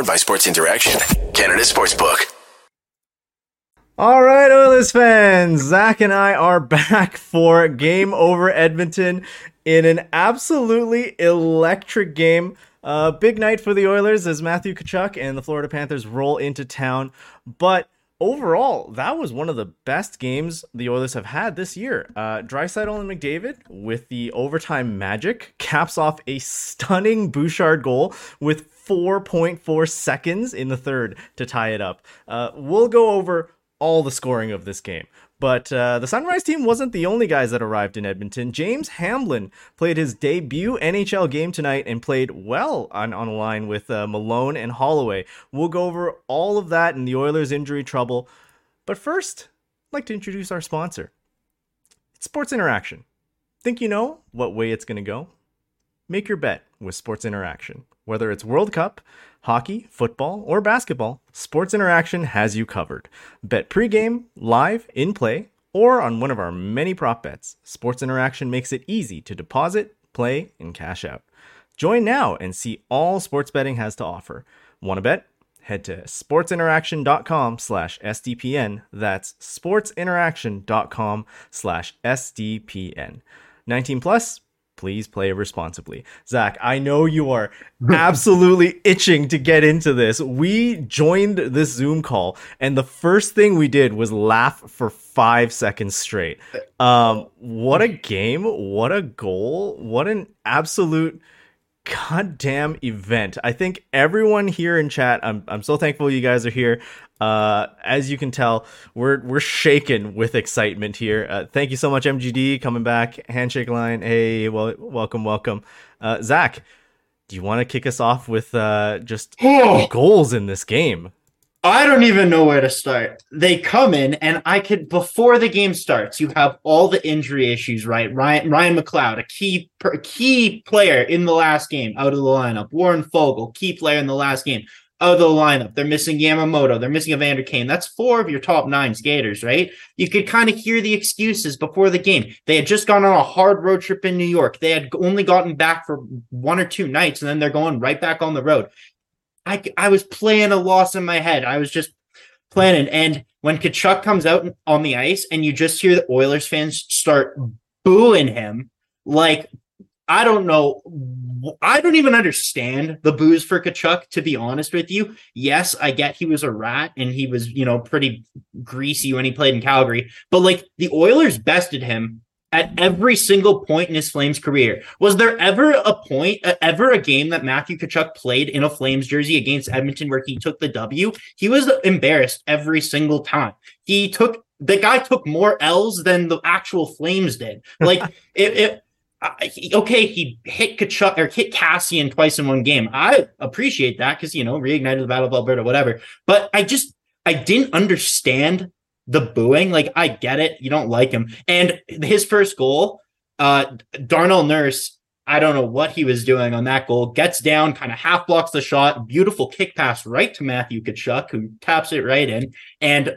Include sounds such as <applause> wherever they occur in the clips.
Powered by Sports Interaction, Canada Sportsbook. All right, Oilers fans, Zach and I are <laughs> back for Game Over Edmonton in an absolutely electric game. Uh, big night for the Oilers as Matthew Tkachuk and the Florida Panthers roll into town. But overall, that was one of the best games the Oilers have had this year. Uh, Draisaitl and McDavid with the overtime magic caps off a stunning Bouchard goal with 4.4 seconds in the third to tie it up. Uh, we'll go over all the scoring of this game. But uh, the Sunrise team wasn't the only guys that arrived in Edmonton. James Hamblin played his debut NHL game tonight and played well on, on a line with uh, Malone and Holloway. We'll go over all of that and the Oilers' injury trouble. But first, I'd like to introduce our sponsor. It's Sports Interaction. Think you know what way it's going to go? Make your bet with Sports Interaction. Whether it's World Cup, hockey, football, or basketball, Sports Interaction has you covered. Bet pregame, live, in play, or on one of our many prop bets. Sports Interaction makes it easy to deposit, play, and cash out. Join now and see all sports betting has to offer. Want to bet? Head to sportsinteraction.com slash SDPN. That's sportsinteraction.com slash SDPN. 19 plus, please play responsibly. Zach, I know you are absolutely <laughs> itching to get into this. We joined this Zoom call, and the first thing we did was laugh for five seconds straight. Um, what a game! What a goal! What an absolute goddamn event. I think everyone here in chat, I'm I'm so thankful you guys are here. Uh, as you can tell, we're we're shaken with excitement here. Uh, thank you so much, MGD, coming back. Handshake line. Hey, well, welcome, welcome. Uh, Zach, do you want to kick us off with uh, just <sighs> goals in this game? I don't even know where to start. They come in, and I could before the game starts. You have all the injury issues, right? Ryan Ryan McLeod, a key a key player in the last game, out of the lineup. Warren Foegele, key player in the last game, of the lineup. They're missing Yamamoto. They're missing Evander Kane. That's four of your top nine skaters, right? You could kind of hear the excuses before the game. They had just gone on a hard road trip in New York. They had only gotten back for one or two nights, and then they're going right back on the road. I, I was playing a loss in my head. I was just planning. And when Tkachuk comes out on the ice and you just hear the Oilers fans start booing him, like, I don't know. I don't even understand the boos for Tkachuk, to be honest with you. Yes, I get he was a rat and he was, you know, pretty greasy when he played in Calgary, but like the Oilers bested him at every single point in his Flames career. Was there ever a point, ever a game that Matthew Tkachuk played in a Flames jersey against Edmonton where he took the W? He was embarrassed every single time. He took the guy took more L's than the actual Flames did. Like <laughs> it, it okay, he hit Tkachuk or hit Kassian twice in one game. I appreciate that because you know reignited the Battle of Alberta, whatever. But I just I didn't understand the booing. Like, I get it. You don't like him. And his first goal, uh, Darnell Nurse, I don't know what he was doing on that goal, gets down, kind of half blocks the shot. Beautiful kick pass right to Matthew Tkachuk, who taps it right in. And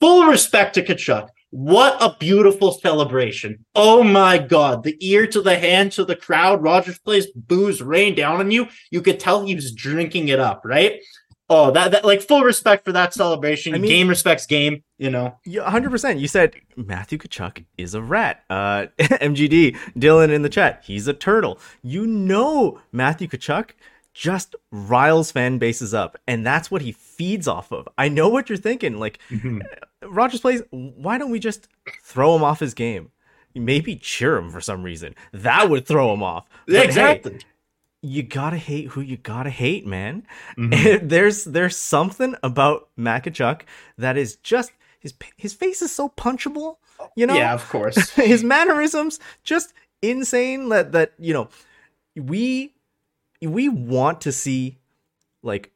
full respect to Tkachuk. What a beautiful celebration. Oh my God. The ear to the hand to the crowd. Rogers Place boos rain down on you. You could tell he was drinking it up, right? Oh, that, that like full respect for that celebration. I mean, game respects game, you know. Yeah, 100%. You said Matthew Tkachuk is a rat. Uh <laughs> MGD, Dylan in the chat, he's a turtle. You know Matthew Tkachuk just riles fan bases up and that's what he feeds off of. I know what you're thinking. Like mm-hmm. Rogers Place, why don't we just throw him off his game? Maybe cheer him for some reason. That would throw him off. But exactly. Hey, you gotta hate who you gotta hate, man. Mm-hmm. <laughs> there's there's something about Makachuk that is just his his face is so punchable. You know, yeah, of course. <laughs> his mannerisms just insane. That that you know, we we want to see like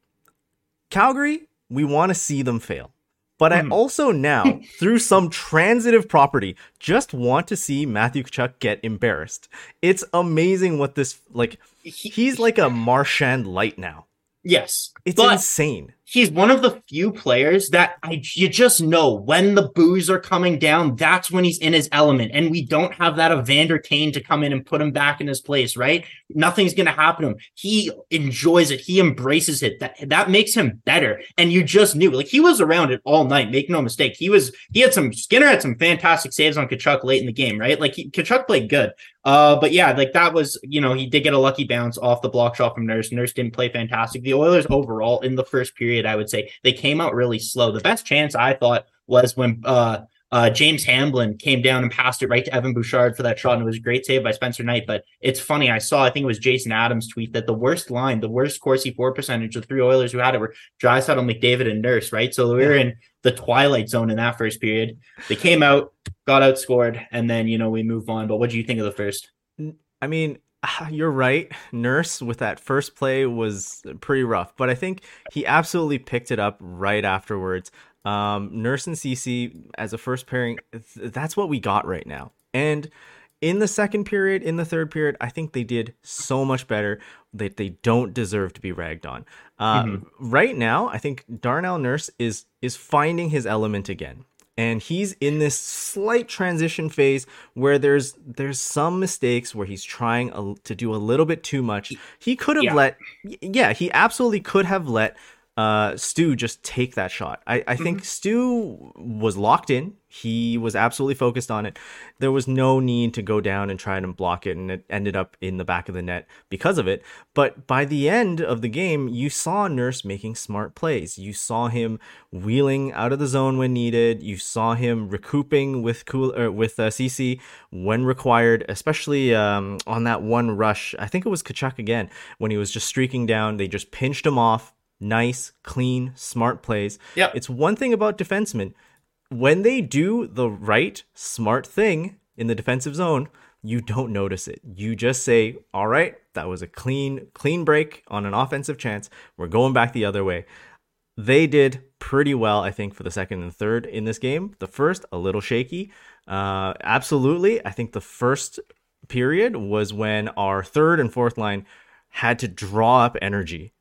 Calgary. We want to see them fail. But I mm-hmm. also now, <laughs> through some transitive property, just want to see Matthew Tkachuk get embarrassed. It's amazing what this like. He's like a Marchand light now. Yes, it's insane. He's one of the few players that I you just know when the boos are coming down, that's when he's in his element. And we don't have that of Evander Kane to come in and put him back in his place, right? Nothing's gonna happen to him. He enjoys it, he embraces it. That that makes him better. And you just knew like he was around it all night, make no mistake. He was he had some Skinner had some fantastic saves on Tkachuk late in the game, right? Like he, Tkachuk played good. Uh, but yeah, like that was, you know, he did get a lucky bounce off the block shot from Nurse. Nurse didn't play fantastic. The Oilers overall in the first period, I would say they came out really slow. The best chance I thought was when uh, uh, James Hamblin came down and passed it right to Evan Bouchard for that shot, and it was a great save by Spencer Knight. But it's funny, I saw, I think it was Jason Adams tweet that the worst line, the worst Corsi for percentage, the three Oilers who had it were Draisaitl, McDavid, and Nurse, right? So we were in the twilight zone in that first period. They came out, got outscored, and then you know we move on. But what do you think of the first? I mean, <sighs> you're right. Nurse with that first play was pretty rough, but I think he absolutely picked it up right afterwards. Um, Nurse and Ceci as a first pairing, that's what we got right now. And in the second period, in the third period, I think they did so much better that they don't deserve to be ragged on. Uh, mm-hmm. Right now, I think Darnell Nurse is is finding his element again and he's in this slight transition phase where there's there's some mistakes where he's trying a, to do a little bit too much. He could have yeah. let yeah, he absolutely could have let uh, Stu just take that shot. I, I think mm-hmm. Stu was locked in. He was absolutely focused on it. There was no need to go down and try and block it, and it ended up in the back of the net because of it. But by the end of the game, you saw Nurse making smart plays. You saw him wheeling out of the zone when needed. You saw him recouping with cool er, with uh, Ceci when required, especially um, on that one rush. I think it was Tkachuk again when he was just streaking down. They just pinched him off nice, clean, smart plays. Yeah. It's one thing about defensemen. When they do the right, smart thing in the defensive zone, you don't notice it. You just say, all right, that was a clean, clean break on an offensive chance. We're going back the other way. They did pretty well, I think, for the second and third in this game. The first, a little shaky. Uh, absolutely. I think the first period was when our third and fourth line had to draw up energy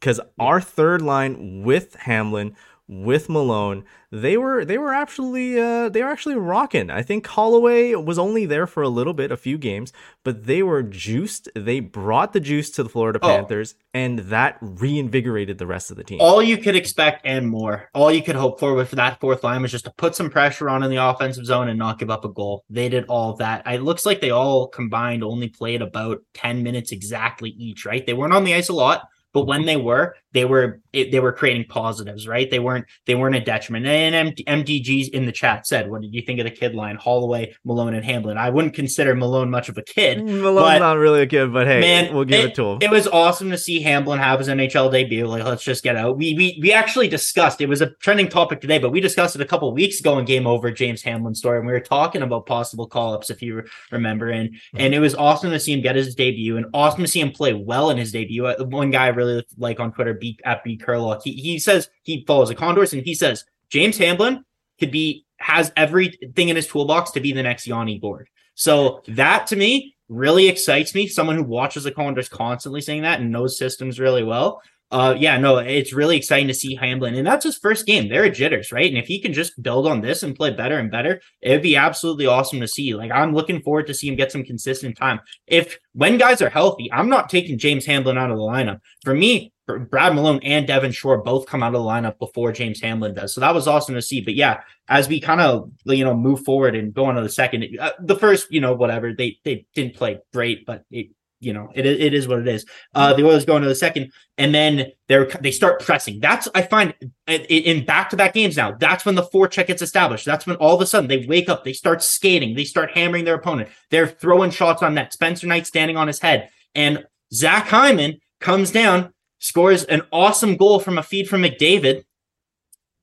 because our third line with Hamblin, with Malone, they were they were actually uh, they were actually rocking. I think Holloway was only there for a little bit, a few games, but they were juiced. They brought the juice to the Florida oh. Panthers, and that reinvigorated the rest of the team. All you could expect and more. All you could hope for with that fourth line was just to put some pressure on in the offensive zone and not give up a goal. They did all of that. It looks like they all combined only played about ten minutes exactly each. Right? They weren't on the ice a lot but when they were, they were it, they were creating positives, right? They weren't they weren't a detriment. And MDGs in the chat said, "What did you think of the kid line? Holloway, Malone, and Hamblin." I wouldn't consider Malone much of a kid. Mm, Malone's not really a kid, but hey, man, we'll give it, it, to him. It was awesome to see Hamblin have his NHL debut. Like, let's just get out. We we we actually discussed it was a trending topic today, but we discussed it a couple weeks ago in Game Over James Hamblin story, and we were talking about possible call ups if you remember. And and it was awesome to see him get his debut, and awesome to see him play well in his debut. Uh, one guy really like on Twitter, B, at B Curlock, he he says he follows the Condors, and he says James Hamblin could be has everything in his toolbox to be the next Yanni Gourde. So that to me really excites me. Someone who watches the Condors constantly saying that and knows systems really well. Uh, yeah, no, it's really exciting to see Hamblin, and that's his first game. They're jitters, right? And if he can just build on this and play better and better, it would be absolutely awesome to see. Like I'm looking forward to see him get some consistent time. If when guys are healthy, I'm not taking James Hamblin out of the lineup. For me, Brad Malone and Devin Shore both come out of the lineup before James Hamblin does. So that was awesome to see. But yeah, as we kind of you know move forward and go on to the second, uh, the first you know whatever they they didn't play great, but it you know it it is what it is. Uh, the Oilers go into the second, and then they're they start pressing. That's I find in back to back games now. That's when the forecheck gets established. That's when all of a sudden they wake up, they start skating, they start hammering their opponent. They're throwing shots on net. Spencer Knight standing on his head, and Zach Hyman comes down scores an awesome goal from a feed from McDavid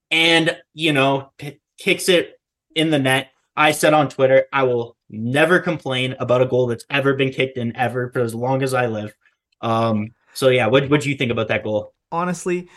and, you know, p- kicks it in the net. I said on Twitter, I will never complain about a goal that's ever been kicked in ever for as long as I live. Um, so yeah, what what do you think about that goal? Honestly,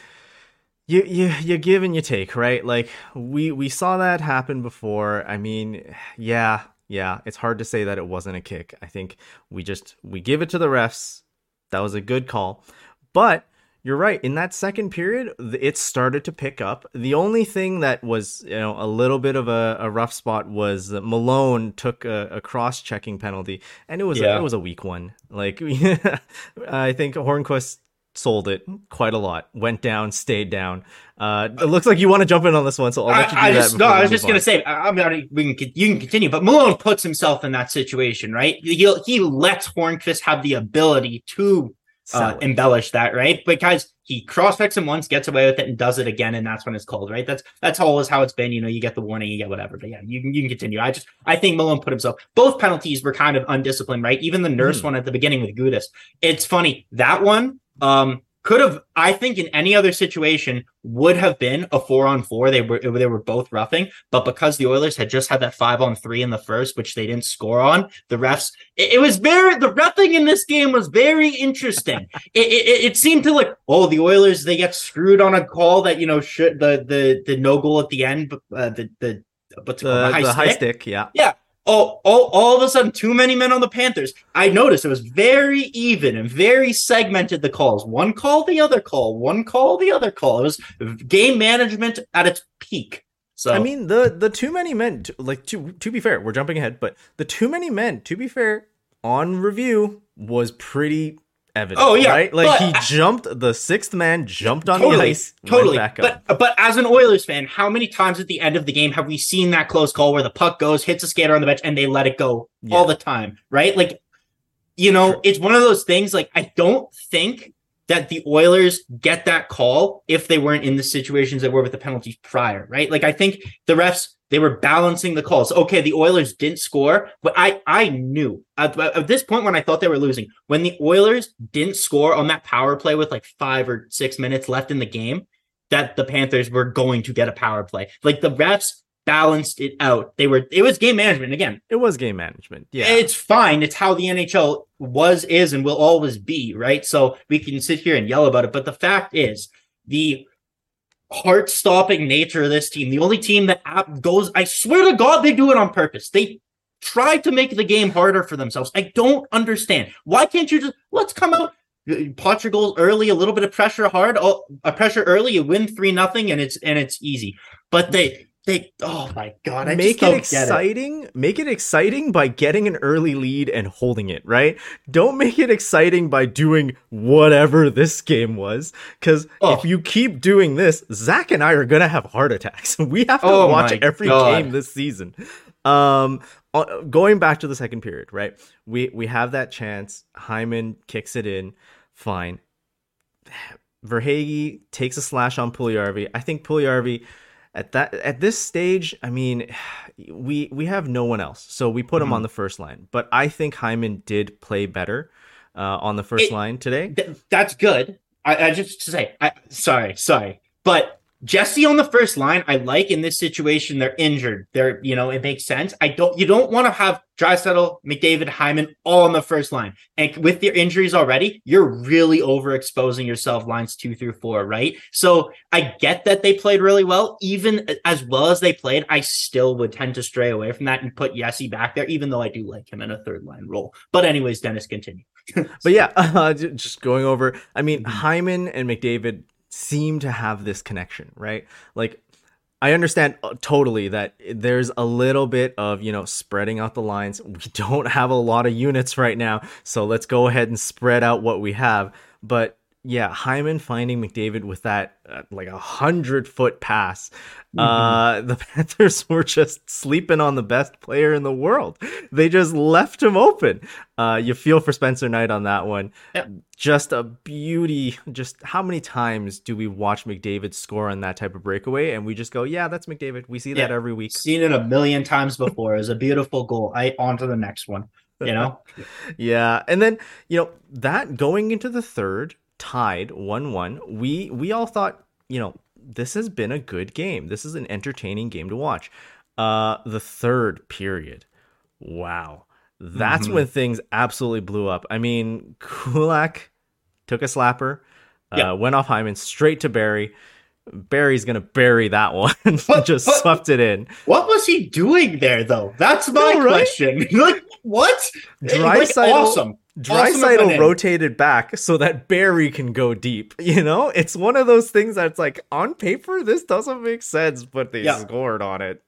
you you you give and you take, right? Like we we saw that happen before. I mean, yeah, yeah, it's hard to say that it wasn't a kick. I think we just we give it to the refs. That was a good call. But you're right. In that second period, it started to pick up. The only thing that was, you know, a little bit of a, a rough spot was Malone took a, a cross-checking penalty, and it was yeah. a, it was a weak one. Like <laughs> I think Hornqvist sold it quite a lot. Went down, stayed down. Uh, it looks like you want to jump in on this one, so I'll let you do I that. Just, no, I was just going to say, I'm not. We can you can continue, but Malone puts himself in that situation, right? He he lets Hornqvist have the ability to uh, embellish that, right? Because he cross checks him once, gets away with it, and does it again, and that's when it's called, right? That's that's always how it's been. You know, you get the warning, you get whatever. But yeah, you can you can continue. I just I think Malone put himself. Both penalties were kind of undisciplined, right? Even the nurse mm. one at the beginning with Gudas. It's funny that one. Um, could have I think in any other situation would have been a four on four. They were they were both roughing, but because the Oilers had just had that five on three in the first, which they didn't score on, the refs it, it was very the roughing in this game was very interesting. <laughs> it, it, it seemed to like oh the Oilers they get screwed on a call that you know should the the the no goal at the end, uh, the the but the, the, high, the stick. high stick, yeah, yeah all, all, all of a sudden, too many men on the Panthers. I noticed it was very even and very segmented. The calls, one call, the other call, one call, the other call. It was game management at its peak. So I mean, the the too many men. Like to to be fair, we're jumping ahead, but the too many men. To be fair, on review was pretty evident. Oh yeah, right. Like but, he jumped. The sixth man jumped on totally, the ice. Totally. but but as an Oilers fan, how many times at the end of the game have we seen that close call where the puck goes, hits a skater on the bench, and they let it go yeah. all the time? Right. Like, you know, True. it's one of those things. Like I don't think that the Oilers get that call if they weren't in the situations that were with the penalties prior. Right. Like I think the refs they were balancing the calls. Okay, the Oilers didn't score, but I I knew at, at, this point when I thought they were losing, when the Oilers didn't score on that power play with like five or six minutes left in the game, that the Panthers were going to get a power play. Like the refs balanced it out. They were it was game management again. It was game management. Yeah. It's fine. It's how the NHL was, is, and will always be, right? So we can sit here and yell about it. But the fact is, the heart stopping nature of this team. The only team that goes, I swear to God, they do it on purpose. They try to make the game harder for themselves. I don't understand. Why can't you just let's come out? Pot your goals early, a little bit of pressure hard, oh, a pressure early, you win three nothing, and it's and it's easy. But they they oh my god I make it exciting it. make it exciting by getting an early lead and holding it right don't make it exciting by doing whatever this game was because oh. if you keep doing this zach and i are gonna have heart attacks <laughs> we have to oh watch every god. game this season um uh, going back to the second period right we we have that chance hyman kicks it in fine <sighs> Verhaeghe takes a slash on Puljujarvi. I think Puljujarvi at that at this stage, I mean, <sighs> we we have no one else, so we put mm-hmm. him on the first line. But I think Hyman did play better uh, on the first it, line today. Th- that's good. I, I just to say, I sorry, sorry, but Jesse on the first line, I like in this situation. They're injured. They're, you know, it makes sense. I don't, you don't want to have Draisaitl, McDavid, Hyman all on the first line. And with your injuries already, you're really overexposing yourself lines two through four, right? So I get that they played really well. Even as well as they played, I still would tend to stray away from that and put Jesse back there, even though I do like him in a third line role. But anyways, Dennis, continue. <laughs> but yeah, <laughs> uh, just going over, I mean, mm-hmm. Hyman and McDavid seem to have this connection, right? Like I understand uh, totally that there's a little bit of, you know, spreading out the lines. <laughs> We don't have a lot of units right now, so let's go ahead and spread out what we have. But yeah, Hyman finding McDavid with that uh, like a hundred foot pass. Mm-hmm. Uh, the <laughs> Panthers were just sleeping on the best player in the world. They just left him open. Uh, you feel for Spencer Knight on that one. Yep. Just a beauty. Just how many times do we watch McDavid score on that type of breakaway, and we just go, "Yeah, that's McDavid." We see that every week. Seen it a million times before. It's a beautiful goal. I on to the next one. You know. <laughs> yeah, and then you know that going into the third tied 1-1. We we all thought, you know, this has been a good game. This is an entertaining game to watch. Uh the third period. Wow. That's mm-hmm. when things absolutely blew up. I mean, Kulak took a slapper, uh, went off Hyman straight to Barrie. Barrie's gonna bury that one. <laughs> Just but, swept it in. What was he doing there, though? That's my question. <laughs> like what? Draisaitl, like, awesome. Draisaitl rotated back so that Barrie can go deep. <laughs> You know, it's one of those things that's like on paper this doesn't make sense, but they Yeah. scored on it.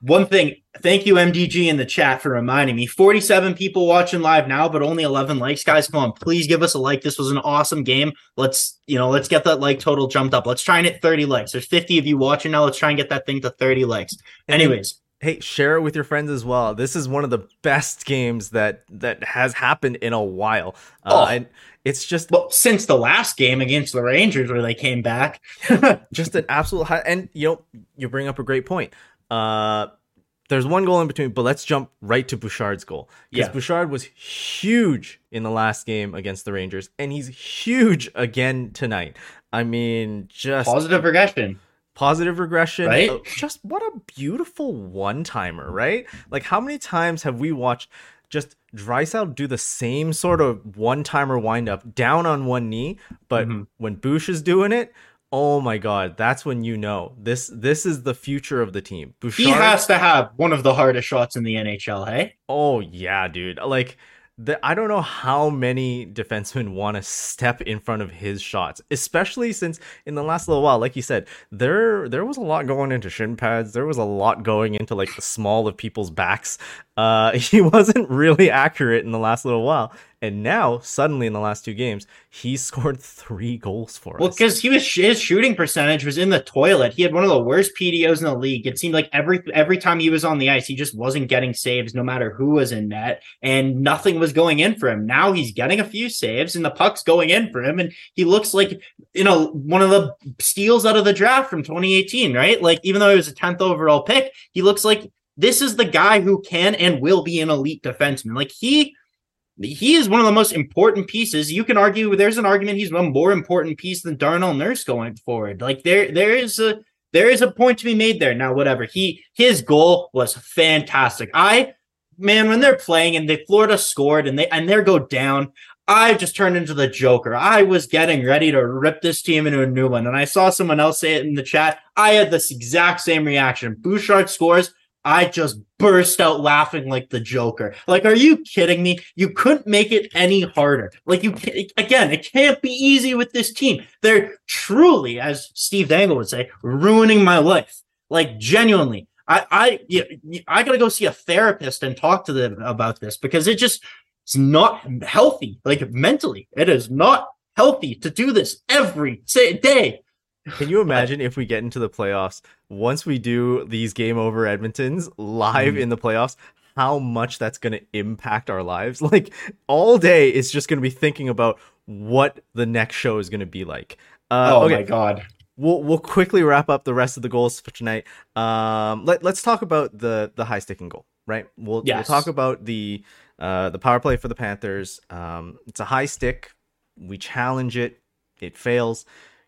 One thing, thank you MDG in the chat for reminding me. 47 people watching live now, but only 11 likes, guys. Come on, please give us a like. This was an awesome game. Let's, you know, let's get that like total jumped up. Let's try and hit 30 likes. There's 50 of you watching now. Let's try and get that thing to 30 likes. Anyways, Hey, share it with your friends as well. This is one of the best games that that has happened in a while. Uh, Oh. and it's just well, since the last game against the Rangers where they came back, <laughs> just an absolute high and you know you bring up a great point uh there's one goal in between but let's jump right to bouchard's goal because Yeah. bouchard was huge in the last game against the rangers and he's huge again tonight i mean just positive regression. Positive regression Right? Uh, just what a beautiful one-timer right like how many times have we watched just Draisaitl do the same sort of one-timer wind-up down on one knee but Mhm. when Bouch is doing it oh my god that's when you know this this is the future of the team Bouchard He has to have one of the hardest shots in the NHL, hey? Oh yeah, dude. Like the, I don't know how many defensemen <laughs> want to step in front of his shots, especially since in the last little while, like you said, there there was a lot going into shin pads. There was a lot going into like the small of people's backs. Uh, <laughs> he wasn't really accurate in the last little while, and now suddenly in the last two games, he scored three goals for Well, us. because he was his shooting percentage was in the toilet. He had one of the worst PDOs in the league. It seemed like every every time he was on the ice, he just wasn't getting saves, no matter who was in net, and nothing was going in for him. Now he's getting a few saves, and the puck's going in for him, and he looks like you know one of the steals out of the draft from 2018, right? Like even though he was a 10th overall pick, he looks like this is the guy who can and will be an elite defenseman. Like he he is one of the most important pieces. You can argue there's an argument he's a more important piece than Darnell Nurse going forward. Like there, there is a there is a point to be made there. Now, whatever he his goal was fantastic. I man, when they're playing and they Florida scored and they and they go down, I just turned into the Joker. I was getting ready to rip this team into a new one, and I saw someone else say it in the chat. I had this exact same reaction. Bouchard scores. I just burst out laughing like the Joker. Like, are you kidding me? You couldn't make it any harder. Like, you again, it can't be easy with this team. They're truly, as Steve Dangle would say, ruining my life. Like, genuinely. I, I, I gotta go see a therapist and talk to them about this because it just, it's not healthy. Like, mentally, it is not healthy to do this every day. Can you imagine if we get into the playoffs once we do these game over Edmontons live Mhm. in the playoffs? How much that's going to impact our lives? <laughs> Like all day, is just going to be thinking about what the next show is going to be like. Uh, oh okay, my god. we'll we'll quickly wrap up the rest of the goals for tonight. Um, let let's talk about the the high sticking goal, right? We'll Yes. we'll talk about the uh the power play for the Panthers. Um, it's a high stick. We challenge it. It fails.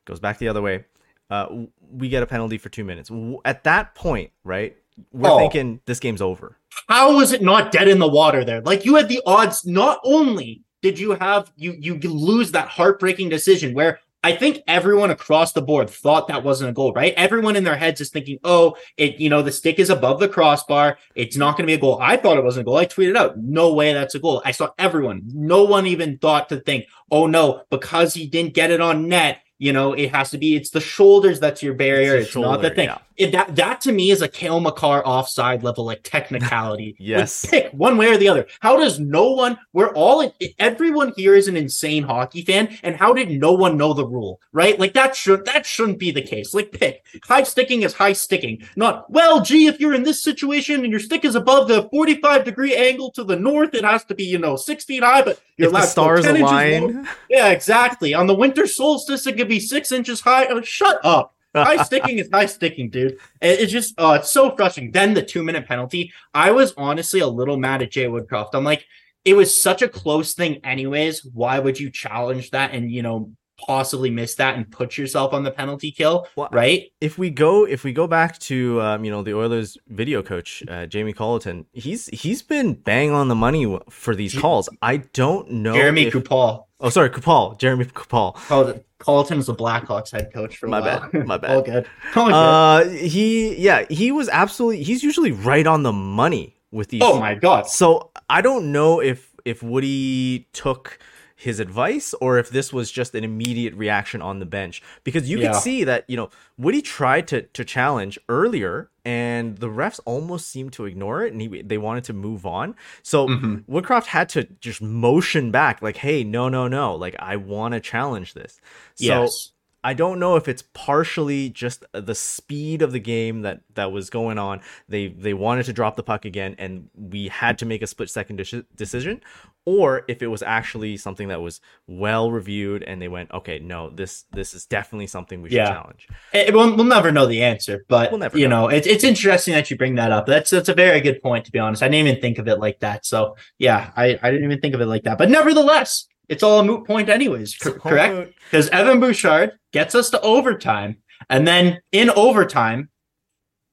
Goes back the other way. Uh, we get a penalty for two minutes. At that point, right? We're Oh. thinking this game's over. how was it not dead in the water there? Like you had the odds. Not only did you have you you lose that heartbreaking decision where I think everyone across the board thought that wasn't a goal, right? Everyone in their heads is thinking, "Oh, it you know the stick is above the crossbar. It's not going to be a goal." I thought it wasn't a goal. I tweeted out, "No way, that's a goal." I saw everyone. No one even thought to think, "Oh no, because he didn't get it on net." You know, it has to be. It's the shoulders that's your barrier. It's It's, the not the thing. yeah. It, that that to me is a Cale Makar offside level like technicality. <laughs> Like, Yes. pick one way or the other. How does no one? We're all everyone here is an insane hockey fan, and how did no one know the rule? Right? Like that should that shouldn't be the case. Like pick high sticking is high sticking, not well. Gee, if you're in this situation and your stick is above the 45 degree angle to the north, it has to be you know six feet high, but you're If the allowed to go stars 10 inches align, Yeah, exactly. On the winter solstice, it could be six inches high. Oh, shut up. high <laughs> sticking is high sticking, dude. It- It's just, uh, it's so frustrating. Then the two minute penalty. I was honestly a little mad at Jay Woodcroft. I'm like, it was such a close thing, anyways. Why would you challenge that and you know possibly miss that and put yourself on the penalty kill? Well, right? if we go if we go back to um, you know the Oilers video coach uh, Jamie Colliton, he's he's been bang on the money for these calls. I don't know. Jeremy if- Coupal. Oh, sorry, Coupal. Jeremy Coupal. Col- Colliton was the Blackhawks head coach for My bad, my bad. All good. All good. Uh, he yeah, he was absolutely. He's usually right on the money with these. oh my god. So I don't know if if Woody took his advice or if this was just an immediate reaction on the bench because you Yeah. could see that you know Woody tried to to challenge earlier and the refs almost seemed to ignore it and he, they wanted to move on so Mhm. Woodcroft had to just motion back like hey no no no like I want to challenge this so yes. I don't know if it's partially just the speed of the game that that was going on. They they wanted to drop the puck again, and we had to make a split second deci- decision, or if it was actually something that was well reviewed, and they went, okay, no, this this is definitely something we should Yeah. challenge. It, we'll, we'll never know the answer, but We'll never you know. know, it's it's interesting that you bring that up. That's that's a very good point, to be honest. I didn't even think of it like that. So yeah, I, I didn't even think of it like that. But nevertheless, it's all a moot point, anyways. cor- correct? Because Evan Bouchard gets us to overtime, and then in overtime,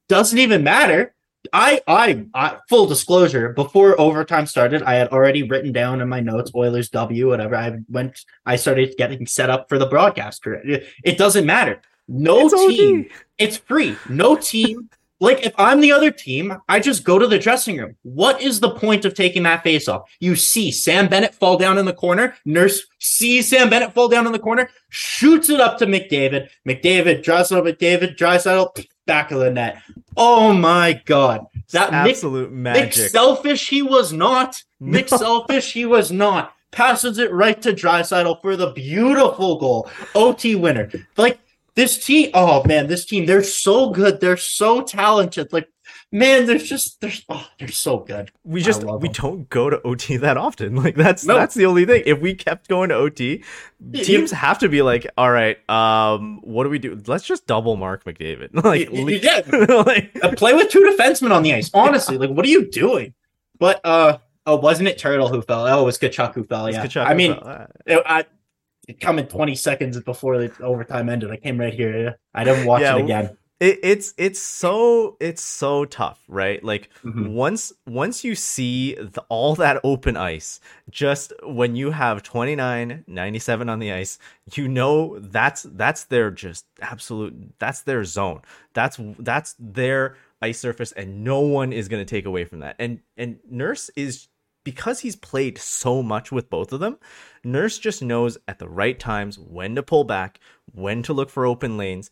doesn't even matter. I, I, I, full disclosure, before overtime started, I had already written down in my notes Oilers W, whatever. I went, I started getting set up for the broadcast. It, it doesn't matter. No It's team, it's free. No team. Like if I'm the other team, I just go to the dressing room. What is the point of taking that face off? You see Sam Bennett fall down in the corner. Nurse sees Sam Bennett fall down in the corner, shoots it up to McDavid. McDavid draws it up. McDavid Draisaitl back of the net. Oh my god, that Absolute Mick magic. selfish he was not. No. selfish he was not. Passes it right to Draisaitl for the beautiful goal. OT winner. Like this team, oh man, this team, they're so good. They're so talented. Like, man, they're just they're oh, they're so good. we just we them. don't go to OT that often. <laughs> Like that's No. that's the only thing. If we kept going to OT, You- teams have to be like, all right, um, what do we do? Let's just double mark McDavid. <laughs> like, Y- y- le- yeah. <laughs> like Uh, play with two defensemen on the ice. Honestly, like, what are you doing? But uh, oh, wasn't it Turtle who fell? Oh, it was Tkachuk who fell. Yeah, Tkachuk I mean. Uh, it, I it come in 20 seconds before the overtime ended. I came right here. I didn't watch Yeah, it again. it, it's it's so it's so tough right like Mhm. once once you see the, all that open ice just when you have 29 97 on the ice you know that's that's their just absolute that's their zone that's that's their ice surface and no one is going to take away from that and and nurse is because he's played so much with both of them, Nurse just knows at the right times when to pull back, when to look for open lanes.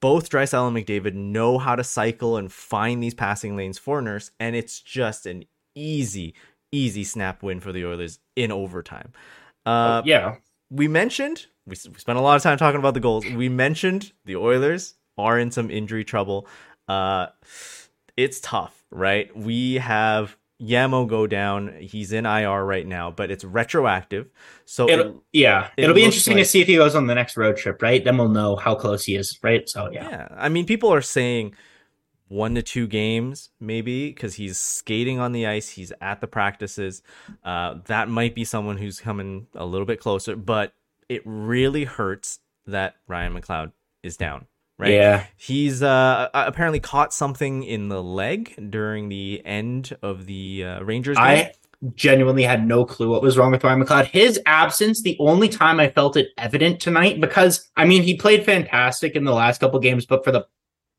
Both Draisaitl and McDavid know how to cycle and find these passing lanes for Nurse, and it's just an easy, easy snap win for the Oilers in overtime. Uh, yeah. we mentioned we, we spent a lot of time talking about the goals. We mentioned the Oilers are in some injury trouble. Uh, it's tough, right? We have Yamo go down. He's in IR right now, but it's retroactive. So It'll, it- yeah. it It'll be interesting like- to see if he goes on the next road trip, right? Then we'll know how close he is, right? So, yeah. yeah, I mean, people are saying one to two games, maybe, because he's skating on the ice. He's at the practices. Uh, that might be someone who's coming a little bit closer, but it really hurts that Ryan McLeod is down. Right. Yeah. He's uh, apparently caught something in the leg during the end of the uh, Rangers game. I genuinely had no clue what was wrong with Ryan McLeod. His absence, the only time I felt it evident tonight, because I mean, he played fantastic in the last couple games, but for the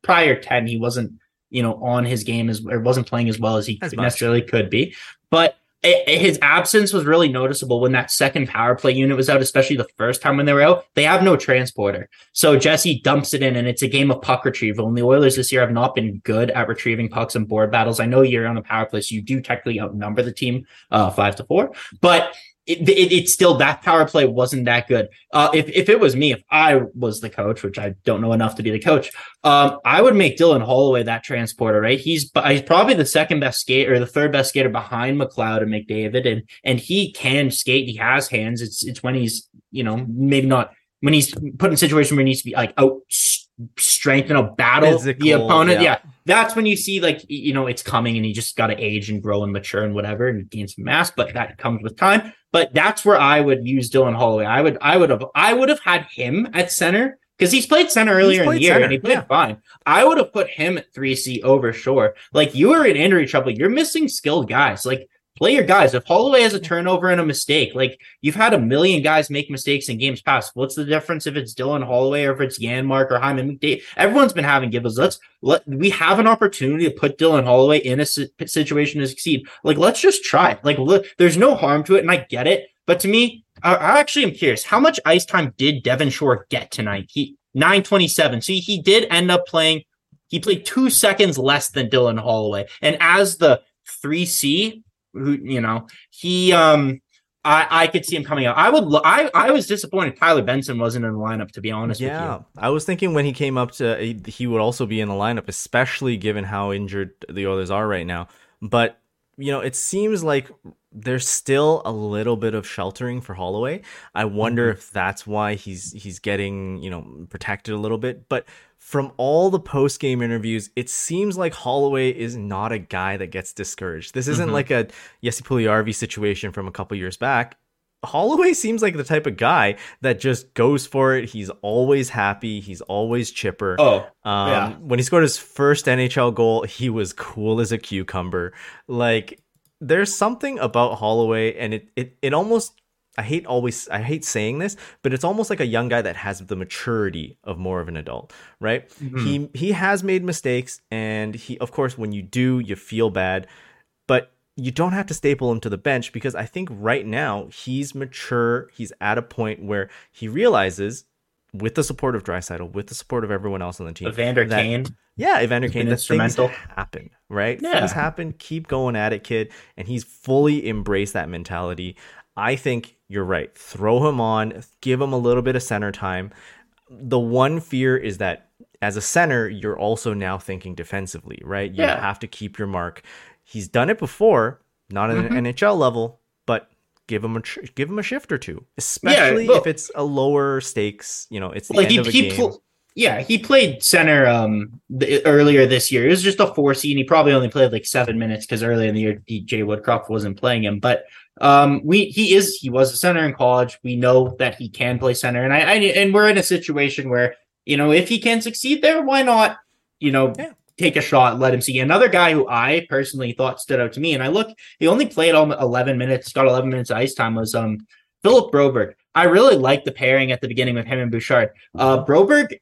prior 10, he wasn't, you know, on his game as or wasn't playing as well as he As necessarily could be. But his absence was really noticeable when that second power play unit was out, especially the first time when they were out. They have no transporter. So Jesse dumps it in, and it's a game of puck retrieval. And the Oilers this year have not been good at retrieving pucks and board battles. I know you're on a power play, so you do technically outnumber the team uh, five to four, but it, it, it's still that power play wasn't that good. Uh, if if it was me, if I was the coach, which I don't know enough to be the coach, um, I would make Dylan Holloway that transporter. Right, he's he's probably the second best skater or the third best skater behind McLeod and McDavid, and and he can skate. He has hands. It's it's when he's you know maybe not when he's put in a situation where he needs to be like out strength in a battle the opponent. yeah. Yeah. that's when you see like you know it's coming, and he just got to age and grow and mature and whatever and gain some mass. But that comes with time. But that's where I would use Dylan Holloway. I would I would have I would have had him at center because he's played center earlier in the year center, and he played yeah. fine. I would have put him at three C over Shore. Like you are in injury trouble. You're missing skilled guys. Like play your guys. If Holloway has a turnover and a mistake, like you've had a million guys make mistakes in games past. What's the difference if it's Dylan Holloway or if it's Janmark or Hyman McDavid? Everyone's been having gives. Let's let we have an opportunity to put Dylan Holloway in a situation to succeed. Like let's just try it. Like look, there's no harm to it, and I get it. But to me, I, I actually am curious. How much ice time did Devin Shore get tonight? He 927. See, he did end up playing. He played two seconds less than Dylan Holloway. And as the 3C, who you know, he um I, I could see him coming out. I would. I I was disappointed Tyler Benson wasn't in the lineup. To be honest, yeah, I was thinking when he came up to he, he would also be in the lineup, especially given how injured the Oilers are right now. But you know, it seems like there's still a little bit of sheltering for Holloway. I wonder mm-hmm. if that's why he's he's getting, you know, protected a little bit. But from all the post game interviews, it seems like Holloway is not a guy that gets discouraged. This isn't mm-hmm. like a Jesse Puljujarvi situation from a couple years back. Holloway seems like the type of guy that just goes for it. He's always happy. He's always chipper. Oh, um, yeah. When he scored his first NHL goal, he was cool as a cucumber. Like, there's something about Holloway, and it it it almost. I hate always I hate saying this, but it's almost like a young guy that has the maturity of more of an adult, right? Mm-hmm. He he has made mistakes and he of course when you do you feel bad, but you don't have to staple him to the bench because I think right now he's mature. He's at a point where he realizes, with the support of Draisaitl, with the support of everyone else on the team, Evander that, Kane. Yeah, Evander Kane. That instrumental. happen, right? Yeah. Things happen. Keep going at it, kid. And he's fully embraced that mentality. I think you're right. Throw him on. Give him a little bit of center time. The one fear is that as a center, you're also now thinking defensively, right? You yeah. have to keep your mark he's done it before, not at mm-hmm. an NHL level, but give him a give him a shift or two, especially yeah, if it's a lower stakes. You know, it's the like end he, he game. Pl- yeah, he played center um the, earlier this year. It was just a four seed, and he probably only played like seven minutes because earlier in the year Jay Woodcroft wasn't playing him. But um, we he is he was a center in college. We know that he can play center, and I, I and we're in a situation where you know if he can succeed there, why not? You know, yeah take a shot, let him see. Another guy who I personally thought stood out to me, and I look, he only played all 11 minutes, got 11 minutes of ice time, was um Philip Broberg. I really liked the pairing at the beginning with him and Bouchard. Uh, Broberg,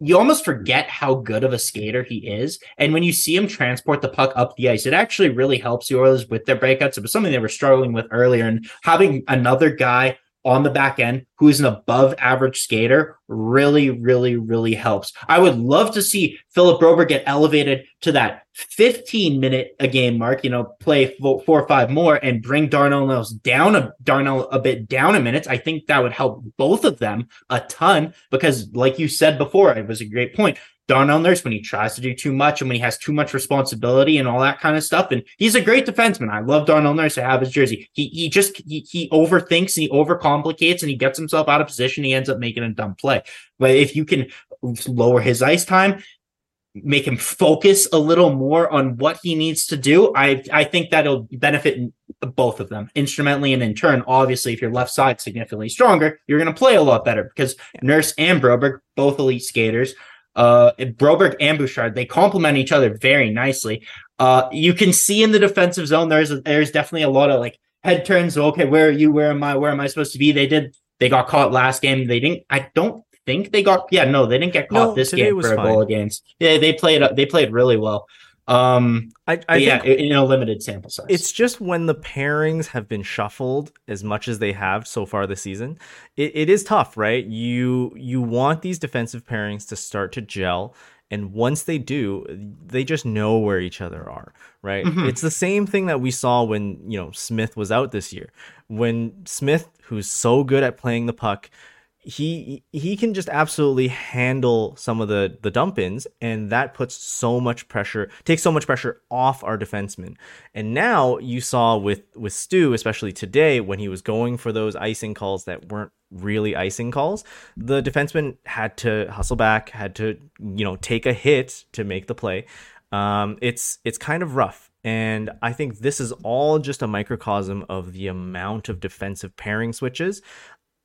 you almost forget how good of a skater he is. And when you see him transport the puck up the ice, it actually really helps the Oilers with their breakouts. It was something they were struggling with earlier. And having another guy on the back end who is an above average skater really, really, really helps. I would love to see Philip Broberg get elevated to that 15 minute a game mark, you know, play four, four or five more and bring Darnell Nurse down a Darnell a bit down a minutes. I think that would help both of them a ton because like you said before, it was a great point. Darnell Nurse when he tries to do too much and when he has too much responsibility and all that kind of stuff. And he's a great defenseman. I love Darnell Nurse. I have his jersey. He he just he, he overthinks and he overcomplicates and he gets himself out of position. He ends up making a dumb play. But if you can lower his ice time, make him focus a little more on what he needs to do, I I think that'll benefit both of them instrumentally and in turn. Obviously, if your left side significantly stronger, you're going to play a lot better because Nurse and Broberg, both elite skaters uh, Broberg and Bouchard, they complement each other very nicely. Uh, you can see in the defensive zone, there's there's definitely a lot of like head turns. Okay, where are you? Where am I? Where am I supposed to be? They did. They got caught last game. They didn't. I don't think they got. Yeah, no, they didn't get caught no, this game for a goal against. Yeah, they played. They played really well. Um, I, I yeah, in a limited sample size. It's just when the pairings have been shuffled as much as they have so far this season, it, it is tough, right? You you want these defensive pairings to start to gel, and once they do, they just know where each other are, right? Mm-hmm. It's the same thing that we saw when you know Smith was out this year. When Smith, who's so good at playing the puck, he he can just absolutely handle some of the the dump ins and that puts so much pressure takes so much pressure off our defensemen. And now you saw with with stu especially today when he was going for those icing calls that weren't really icing calls the defenseman had to hustle back had to you know take a hit to make the play. Um, it's it's kind of rough. And I think this is all just a microcosm of the amount of defensive pairing switches.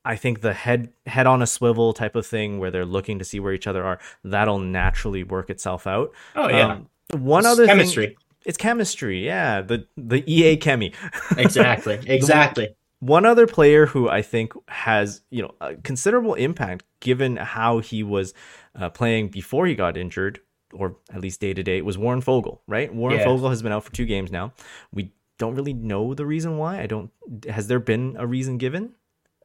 I think the head head on a swivel type of thing where they're looking to see where each other are, that'll naturally work itself out. Oh yeah. Um, one it's other chemistry. Thing, It's chemistry, yeah. The the EA chemi. Exactly. <laughs> Exactly. One other player who I think has you know a considerable impact, given how he was uh, playing before he got injured, or at least day to day, was Warren Foegele. Right, Warren Yeah. Foegele has been out for two games now. We don't really know the reason why. I don't. Has there been a reason given?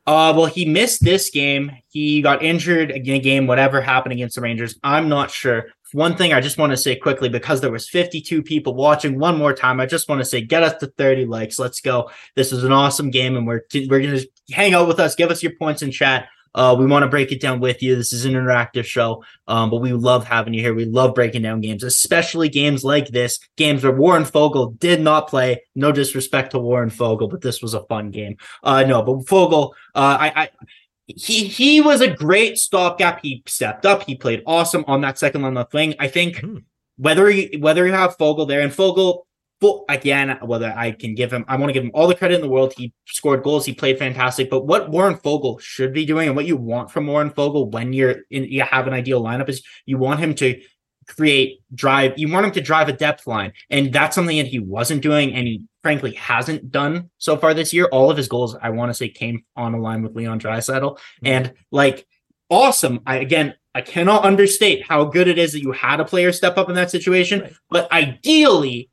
Uh, well, he missed this game. He got injured in a game, whatever happened against the Rangers. I'm not sure. One thing I just want to say quickly because there was 52 people watching. One more time, I just want to say, get us to 30 likes. Let's go. This was an awesome game, and we're we're gonna hang out with us. Give us your points in chat. Uh, we want to break it down with you. This is an interactive show, um, but we love having you here. We love breaking down games, especially games like this, games where Warren Foegele did not play. No disrespect to Warren Foegele, but this was a fun game. Uh, no, but Foegele, uh, I, I, he he was a great stopgap. He stepped up. He played awesome on that second line left wing. I think Hmm. whether you whether you have Foegele there and Foegele. Fo- Again, whether I can give him, I want to give him all the credit in the world. He scored goals, he played fantastic. But what Warren Foegele should be doing, and what you want from Warren Foegele when you're in, you have an ideal lineup, is you want him to create drive. You want him to drive a depth line, and that's something that he wasn't doing, and he frankly hasn't done so far this year. All of his goals, I want to say, came on a line with Leon Draisaitl, mm-hmm. and like awesome. I again, I cannot understate how good it is that you had a player step up in that situation, Right. but ideally.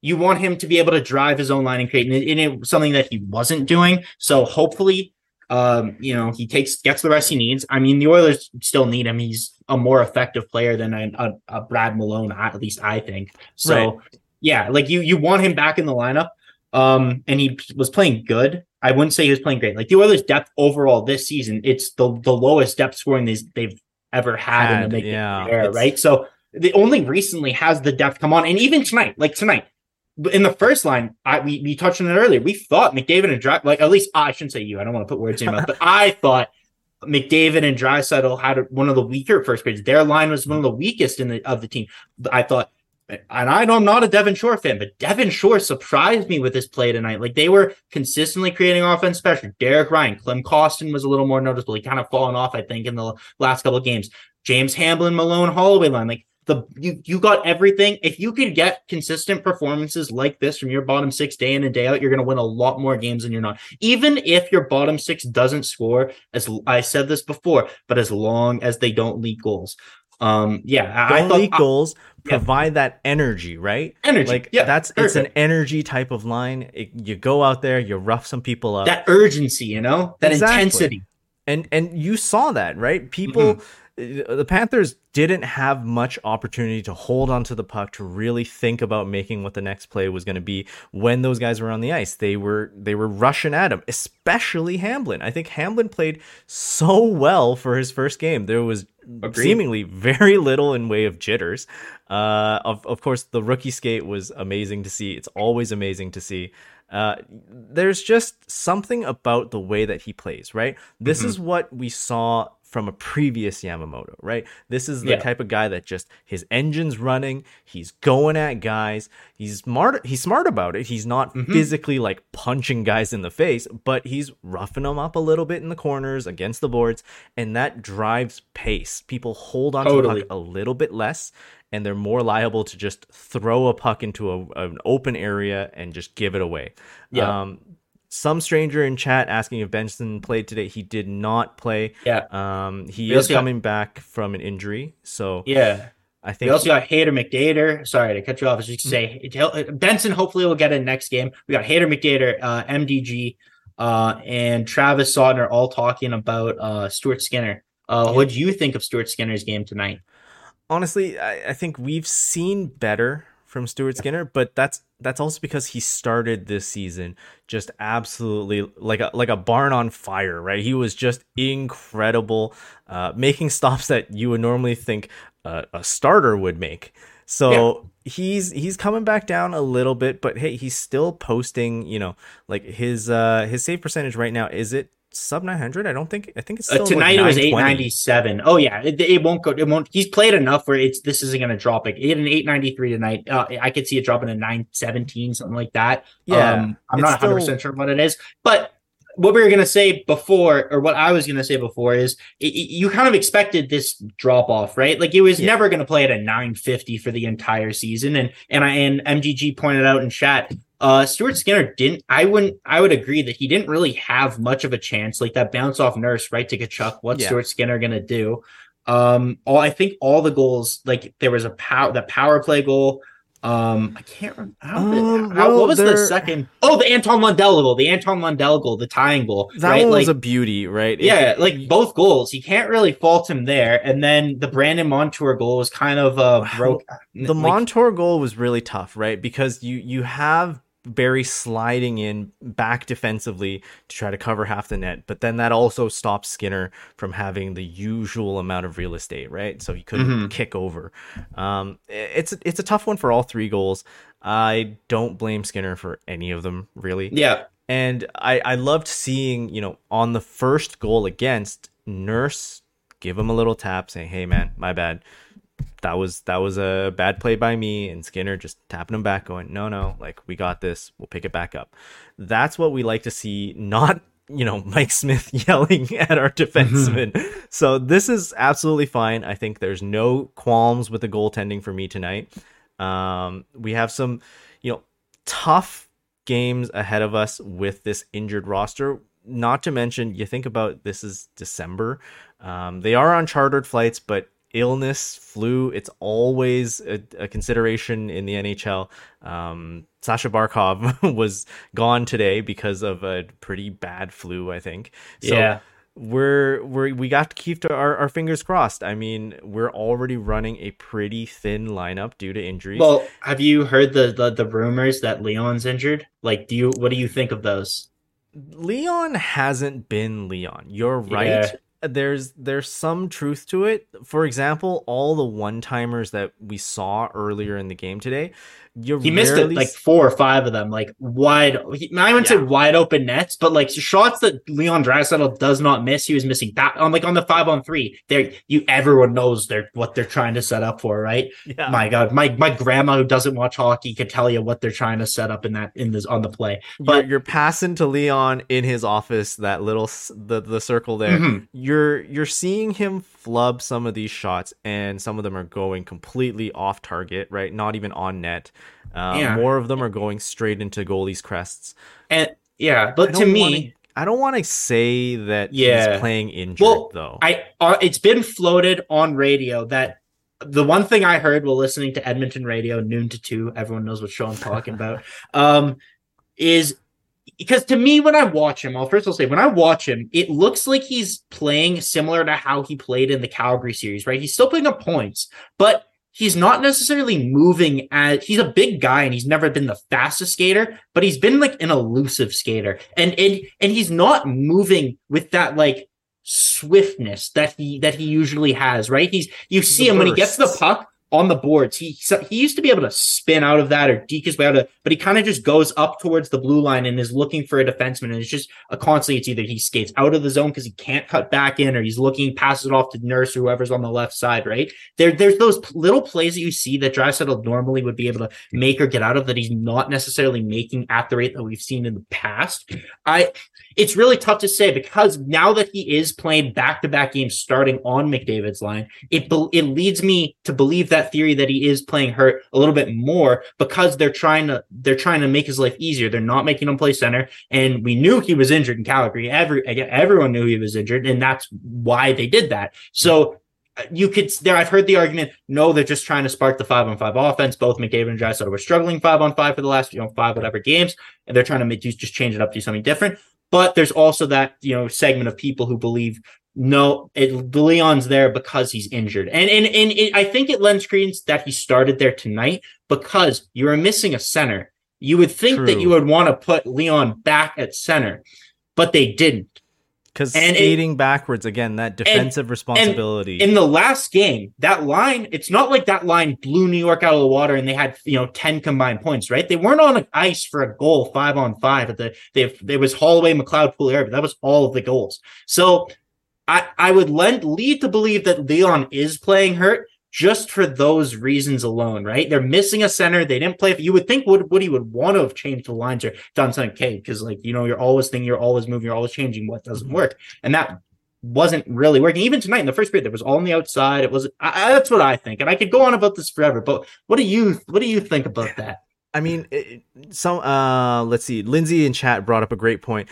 You want him to be able to drive his own line and create, and it, and it was something that he wasn't doing. So hopefully, um, you know, he takes gets the rest he needs. I mean, the Oilers still need him. He's a more effective player than a, a, a Brad Malone, at least I think. So yeah, like you you want him back in the lineup. Um, and he was playing good. I wouldn't say he was playing great. Like the Oilers' depth overall this season, it's the the lowest depth scoring they've, they've ever had, in Had, the big yeah, era, right? So the only recently has the depth come on, and even tonight, like tonight, in the first line, I we, we touched on it earlier. We thought McDavid and Dry, like at least I shouldn't say you. I don't want to put words in your mouth, but I thought McDavid and Draisaitl had one of the weaker first grades. Their line was one of the weakest in the of the team. I thought, and I know I'm not a Devin Shore fan, but Devin Shore surprised me with his play tonight. Like they were consistently creating offense, special. Derek Ryan. Klim Kostin was a little more noticeable. He kind of fallen off, I think, in the last couple of games. James Hamblin, Malone, Holloway line, like the you you got everything. If you could get consistent performances like this from your bottom six day in and day out, you're going to win a lot more games than you're not. Even if your bottom six doesn't score, as I said this before, but as long as they don't leak goals. Um, yeah, I, I Don't thought leak goals. yeah. Provide that energy, right? energy. Like yeah, that's it's an energy type of line. It, you go out there, you rough some people up. that urgency, you know, that Exactly. intensity. and and you saw that right people Mm-hmm. The panthers didn't have much opportunity to hold onto the puck to really think about making what the next play was going to be when those guys were on the ice they were they were rushing at him especially hamblin i think hamblin played so well for his first game there was Agreed. seemingly very little in way of jitters uh of, of course the rookie skate was amazing to see it's always amazing to see uh, there's just something about the way that he plays, right? This Mm-hmm. is what we saw from a previous Yamamoto, right? This is the Yeah. type of guy that just his engine's running, he's going at guys, he's smart he's smart about it. He's not Mm-hmm. physically like punching guys in the face, but he's roughing them up a little bit in the corners against the boards, and that drives pace. People hold on to Totally. the puck a little bit less and they're more liable to just throw a puck into a, an open area and just give it away. Yeah. Um, some stranger in chat asking if Benson played today. He did not play. Yeah. Um, he We is also got- coming back from an injury, so Yeah. I think We also got Hader McDader. Sorry to cut you off. I just say Benson hopefully will get in next game. We got Hader McDader, uh, MDG, uh, and Travis Sodner all talking about uh, Stuart Skinner. Uh, What do you think of Stuart Skinner's game tonight? honestly, I, I think we've seen better from Stuart Skinner, but that's that's also because he started this season just absolutely like a like a barn on fire, right? He was just incredible, uh, making stops that you would normally think uh, a starter would make. So he's he's coming back down a little bit, but hey, he's still posting. You know, like his uh his save percentage right now is it sub nine hundred? I don't think I think it's Uh, tonight like it was eight ninety seven. Oh yeah, it, it won't go. It won't. He's played enough where it's this isn't going to drop. it he had an eight ninety three tonight. Uh, I could see it dropping to nine seventeen, something like that. Yeah, um, I'm not 100 still- sure what it is, but what we were going to say before, or what I was going to say before, is it, it- you kind of expected this drop off, right? Like it was Yeah. never going to play at a 950 for the entire season. And and I and MGG pointed out in chat, uh, Stuart Skinner didn't. I wouldn't. I would agree that he didn't really have much of a chance. Like that bounce off Nurse right to Tkachuk. What's Yeah. Stuart Skinner going to do? Um, all I think all the goals, like there was a power, the power play goal. Um, I can't remember. How Um, how- well, what was the second? Oh, the Anton Lundell goal, the Anton Lundell goal, the tying goal. That right? one like, was a beauty, right? It- yeah, like both goals, you can't really fault him there. And then the Brandon Montour goal was kind of uh broke. the like, Montour goal was really tough, right? Because you you have Barrie sliding in back defensively to try to cover half the net, but then that also stops Skinner from having the usual amount of real estate, right? So he couldn't Mhm. kick over. Um, it's it's a tough one for all three goals. I don't blame Skinner for any of them, really. Yeah, And I, I loved seeing, you know, on the first goal against Nurse, give him a little tap, saying, "Hey, man, my bad. That was that was a bad play by me." And Skinner just tapping him back, going, "No, no, like we got this. We'll pick it back up." That's what we like to see, not you know <laughs> Mike Smith <laughs> yelling at our defenseman. so this is absolutely fine. I think there's no qualms with the goaltending for me tonight. Um, we have some, you know, tough games ahead of us with this injured roster. Not to mention, you think about this is December. Um, they are on chartered flights, but illness, flu, it's always a, a consideration in the NHL. Um, Sasha Barkov <laughs> was gone today because of a pretty bad flu, I think. So yeah. we're we're we got to keep our, our fingers crossed. I mean, we're already running a pretty thin lineup due to injuries. Well, have you heard the, the the rumors that Leon's injured? Like, do you what do you think of those? Leon hasn't been Leon. You're right. Yeah. There's there's some truth to it. For example, all the one timers that we saw earlier in the game today, you He missed it like four or five of them, like wide. He, I wouldn't Yeah. say wide open nets, but like shots that Leon Draisaitl does not miss. He was missing that on like on the five on three. There, you everyone knows they're what they're trying to set up for, right? yeah. My God, my my grandma who doesn't watch hockey could tell you what they're trying to set up in that in this on the play. But you're, you're passing to Leon in his office, that little the the circle there. Mhm. You're you're seeing him flub some of these shots, and some of them are going completely off target, right? Not even on net. Uh, Yeah. More of them are going straight into goalies' crests. and yeah, but to me, wanna- I don't want to say that Yeah. he's playing injured Well, though. I uh, it's been floated on radio that the one thing I heard while listening to Edmonton radio noon to two, everyone knows what show I'm talking about, <laughs> um, is because to me when I watch him, I'll first I'll say when I watch him, it looks like he's playing similar to how he played in the Calgary series, right? He's still putting up points, but he's not necessarily moving as he's a big guy and he's never been the fastest skater, but he's been like an elusive skater. And and and he's not moving with that like swiftness that he that he usually has, right? He's you see The him when he gets the puck on the boards. He he used to be able to spin out of that or deke his way out of, but he kind of just goes up towards the blue line and is looking for a defenseman. And it's just a constantly. It's either he skates out of the zone because he can't cut back in, or he's looking, passes it off to Nurse or whoever's on the left side. Right there, there's those little plays that you see that Draisaitl normally would be able to make or get out of that he's not necessarily making at the rate that we've seen in the past. I it's really tough to say because now that he is playing back-to-back games starting on McDavid's line, it bel- it leads me to believe that theory that he is playing hurt a little bit more because they're trying to they're trying to make his life easier. They're not making him play center, and we knew he was injured in Calgary. Every everyone knew he was injured, and that's why they did that. So. uh, You could there. I've heard the argument. No, they're just trying to spark the five on five offense. Both McDavid and Draisaitl were struggling five on five for the last you know five whatever games, and they're trying to make just change it up, do something different. But there's also that you know segment of people who believe no, it, Leon's there because he's injured, and and and it, I think it lends credence that he started there tonight because you are missing a center. You would think that you would want to put Leon back at center, but they didn't. Because and it- skating backwards again, that defensive responsibility. In the last game, that line, it's not like that line blew New York out of the water and they had, you know, 10 combined points, right? They weren't on ice for a goal five on five at the, they, there was Holloway, McLeod, Poolier, but that was all of the goals. So I, I would lend, lead to believe that Leon is playing hurt just for those reasons alone, right? They're missing a center. They didn't play. You would think Wood, Woody would want to have changed the lines or done something, because like you know, you're always thinking, you're always moving, you're always changing what doesn't Mm-hmm. work, and that wasn't really working. Even tonight in the first period, there was all on the outside. It was I- that's what I think, and I could go on about this forever. But what do you what do you think about that? I mean, it, some uh let's see. Lindsay in chat brought up a great point.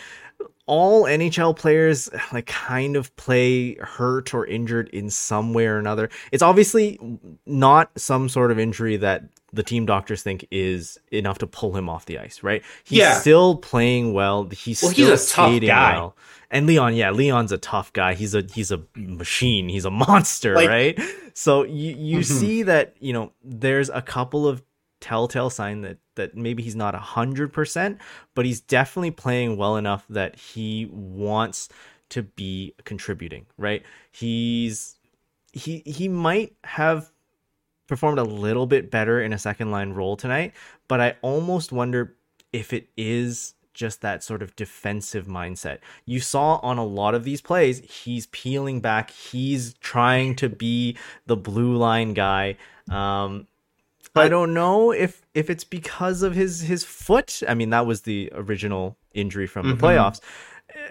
All NHL players <sighs> like kind of play hurt or injured in some way or another. It's obviously not some sort of injury that the team doctors think is enough to pull him off the ice, right? He's Yeah. still playing well. He's Well, still he's skating well. And Leon, yeah, Leon's a tough guy. He's a he's a machine. He's a <laughs> monster, Like- right? So you you Mhm. see that you know there's a couple of telltale sign that that maybe he's not a hundred percent, but he's definitely playing well enough that he wants to be contributing. Right? He's he he might have performed a little bit better in a second line role tonight, but I almost wonder if it is just that sort of defensive mindset. You saw on a lot of these plays, he's peeling back, he's trying to be the blue line guy. Um I don't know if if it's because of his his foot. I mean, that was the original injury from the Mhm. playoffs.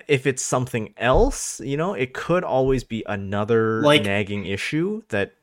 If it's something else, you know, it could always be another Like- nagging issue that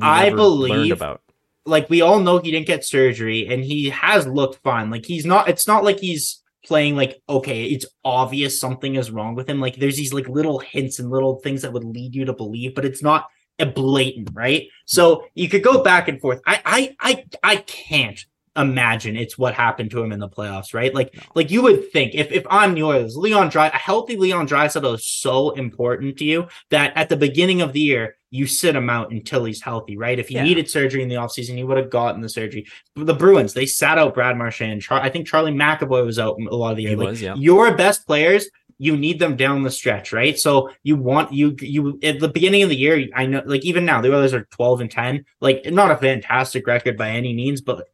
I believe about. like we all know he didn't get surgery and he has looked fine. Like he's not it's not like he's playing like okay, it's obvious something is wrong with him. Like there's these like little hints and little things that would lead you to believe, but it's not blatant, right? Mm-hmm. So you could go back and forth. I I I I can't imagine it's what happened to him in the playoffs, right? Like like you would think if if I'm the Oilers, Leon Dry a healthy Leon Draisaitl is so important to you that at the beginning of the year you sit him out until he's healthy, right? If he Yeah. needed surgery in the offseason, he would have gotten the surgery. The Bruins, they sat out Brad Marchand. Char- I think Charlie McAvoy was out a lot of the year. He Like, was, yeah. Your best players, you need them down the stretch, right? So you want you you at the beginning of the year. I know, like even now, the Oilers are twelve and ten. Like not a fantastic record by any means, but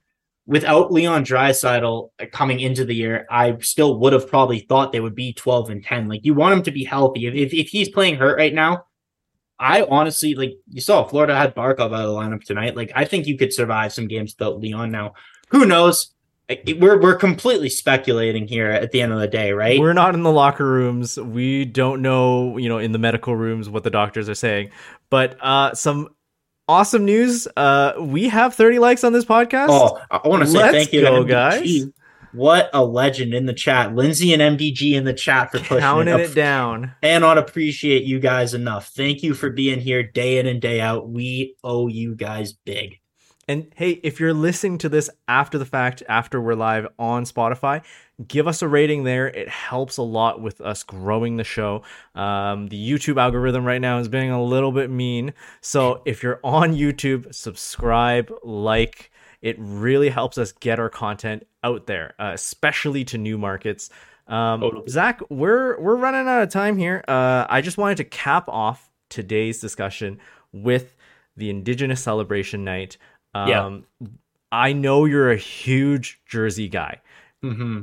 without Leon Draisaitl coming into the year, I still would have probably thought they would be 12 and 10. Like you want him to be healthy. If, if, if he's playing hurt right now, I honestly like you saw Florida had Barkov out of the lineup tonight. Like I think you could survive some games without Leon now. Who knows? We're we're completely speculating here at the end of the day, right? We're not in the locker rooms. We don't know, you know, in the medical rooms what the doctors are saying. But uh some awesome news. Uh we have 30 likes on this podcast. Oh, I want to say Let's thank you, go, to guys. What a legend in the chat, Lindsay and MDG in the chat for pushing counting it, it down. cannot appreciate you guys enough. Thank you for being here day in and day out. We owe you guys big. And hey, if you're listening to this after the fact, after we're live on Spotify, give us a rating there. It helps a lot with us growing the show. Um, the YouTube algorithm right now is being a little bit mean. So if you're on YouTube, subscribe, like. It really helps us get our content out there, uh, especially to new markets. Um, Totally. Zach, we're we're running out of time here. Uh, I just wanted to cap off today's discussion with the Indigenous Celebration Night. Um, Yeah. I know you're a huge jersey guy. hmm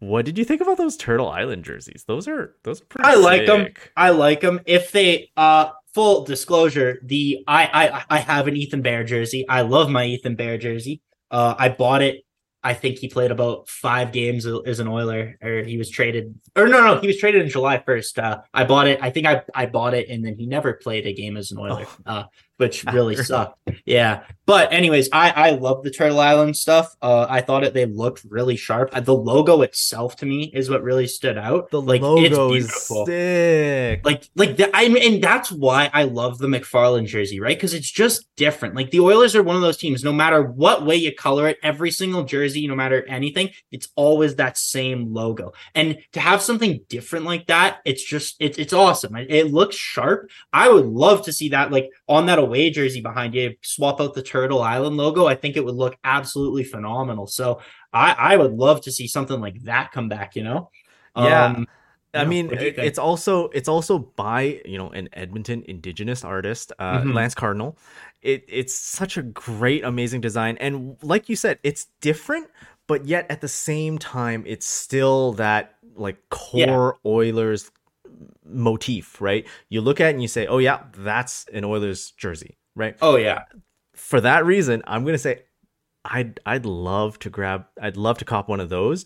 What did you think about those Turtle Island jerseys? Those are those are pretty. I like them. I like them. If they uh full disclosure, the I I I have an Ethan Bear jersey. I love my Ethan Bear jersey. Uh I bought it. I think he played about five games as an Oiler, or he was traded. Or no, no, he was traded in July first. Uh, I bought it. I think I I bought it, and then he never played a game as an Oiler, uh, which <laughs> really sucked. Yeah, but anyways, I I love the Turtle Island stuff. Uh, I thought it they looked really sharp. Uh, the logo itself to me is what really stood out. The like logo it's is sick. like like that i mean and that's why i love the mcfarlane jersey right because it's just different like the oilers are one of those teams no matter what way you color it every single jersey no matter anything it's always that same logo and to have something different like that it's just it's it's awesome it, it looks sharp i would love to see that like on that away jersey behind you swap out the turtle island logo i think it would look absolutely phenomenal so i i would love to see something like that come back you know Yeah. Um, I mean, what do you it- think? it's also it's also by you know an Edmonton Indigenous artist, uh, Mhm. Lance Cardinal. It it's such a great, amazing design, and like you said, it's different, but yet at the same time, it's still that like core Oilers motif, right? You look at it and you say, "Oh yeah, that's an Oilers jersey," right? oh yeah for that reason, I'm gonna say I'd I'd love to grab I'd love to cop one of those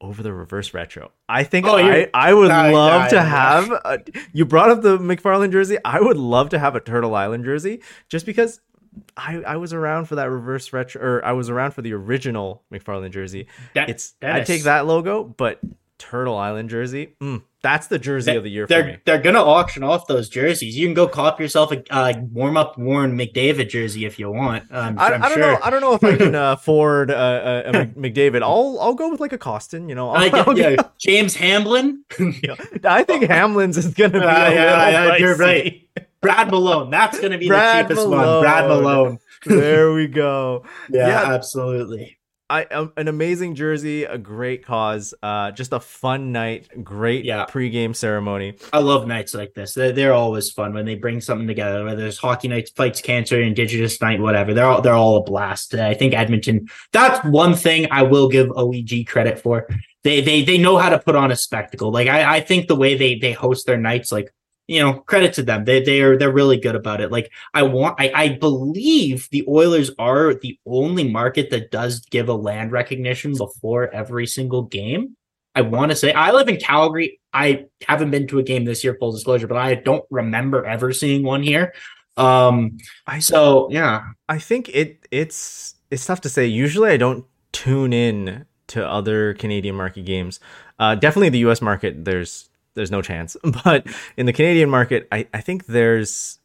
over the reverse retro. I think Oh, I, I would love to have a, you brought up the McFarlane jersey. I would love to have a Turtle Island jersey just because I, I was around for that reverse retro or I was around for the original McFarlane jersey. That- It's I take that logo, but Turtle Island jersey, mm, that's the jersey of the year they're me. they're gonna auction off those jerseys. You can go cop yourself a uh, warm up worn McDavid jersey if you want. Um, I, I'm I don't sure. know. I don't know if I can uh, <laughs> afford uh, uh, a <laughs> McDavid. I'll I'll go with like a Kostin. You know, <laughs> I'll, get, yeah, James Hamblin, I think Hamblin's is gonna be. Yeah, a yeah, yeah, you're right. Brad Malone. That's gonna be Brad the cheapest one. Brad Malone. Malone. there we go. Yeah, Yeah. absolutely. I um, an amazing jersey, a great cause, uh, just a fun night, great Yeah. pregame ceremony. I love nights like this. They're, they're always fun when they bring something together. Whether it's hockey nights, fights cancer, indigenous night, whatever. They're all they're all a blast. I think Edmonton. That's one thing I will give OEG credit for. They they they know how to put on a spectacle. Like I I think the way they they host their nights, like you know, credit to them. They they are they're really good about it. Like I want I I believe the Oilers are the only market that does give a land recognition before every single game. I want to say I live in Calgary. I haven't been to a game this year, full disclosure, but I don't remember ever seeing one here. Um, I so yeah, I think it it's it's tough to say. Usually, I don't tune in to other Canadian market games. Uh, definitely the U.S. market. There's there's no chance, <laughs> but in the Canadian market, I I think there's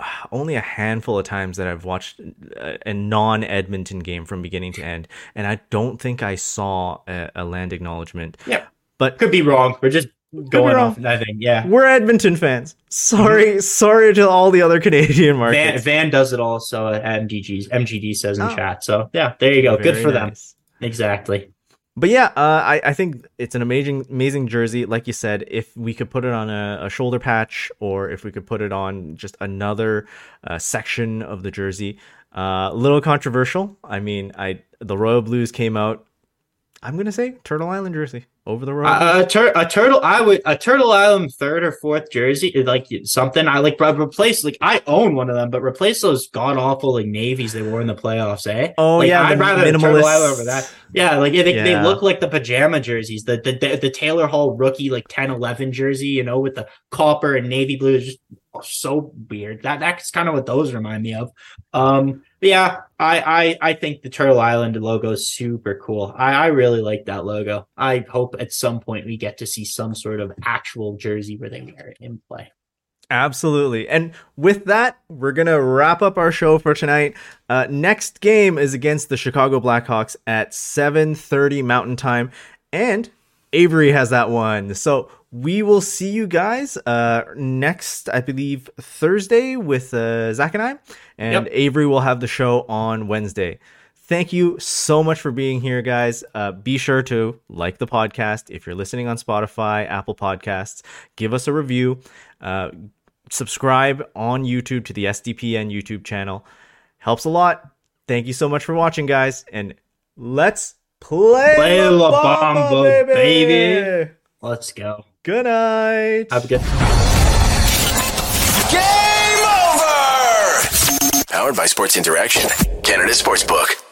uh, only a handful of times that I've watched a, a non-Edmonton game from beginning to end, and I don't think I saw a, a land acknowledgement. yeah, But could be wrong. We're just going off nothing. Yeah, we're Edmonton fans. Sorry, sorry to all the other Canadian Van, markets. Van does it also at MGG's. MGD says in Oh. chat. So yeah, there you go. Good Very for them. Exactly. But yeah, uh, I, I think it's an amazing amazing jersey. Like you said, if we could put it on a, a shoulder patch, or if we could put it on just another uh, section of the jersey, uh, a little controversial. I mean, I the Royal Blues came out. I'm gonna say Turtle Island jersey over the road? Uh, a, tur- a turtle, I would a Turtle Island third or fourth jersey, is like something I like. But replace like I own one of them, but replace those god awful like navies they wore in the playoffs. Eh? Oh, Like, yeah, I'd rather Turtle Island over that. Yeah, like they, they Yeah. look like the pajama jerseys, the, the the the Taylor Hall rookie like 10-11 jersey, you know, with the copper and navy blue. Just so weird. That that's kind of what those remind me of. Um, yeah, I, I I think the Turtle Island logo is super cool. I, I really like that logo. I hope at some point we get to see some sort of actual jersey where they wear it in play. Absolutely. And with that, we're going to wrap up our show for tonight. Uh, next game is against the Chicago Blackhawks at 7:30 Mountain Time and Avry has that one. So, we will see you guys uh, next, I believe, Thursday with uh, Zach and I. And Yep. Avry will have the show on Wednesday. Thank you so much for being here, guys. Uh, be sure to like the podcast. If you're listening on Spotify, Apple Podcasts, give us a review. Uh, subscribe on YouTube to the SDPN YouTube channel. Helps a lot. Thank you so much for watching, guys. And let's play, Play La La Bamba, Bamba, baby. baby. Let's go. Good night. Have a good. Game over! Powered by Sports Interaction, Canada Sportsbook.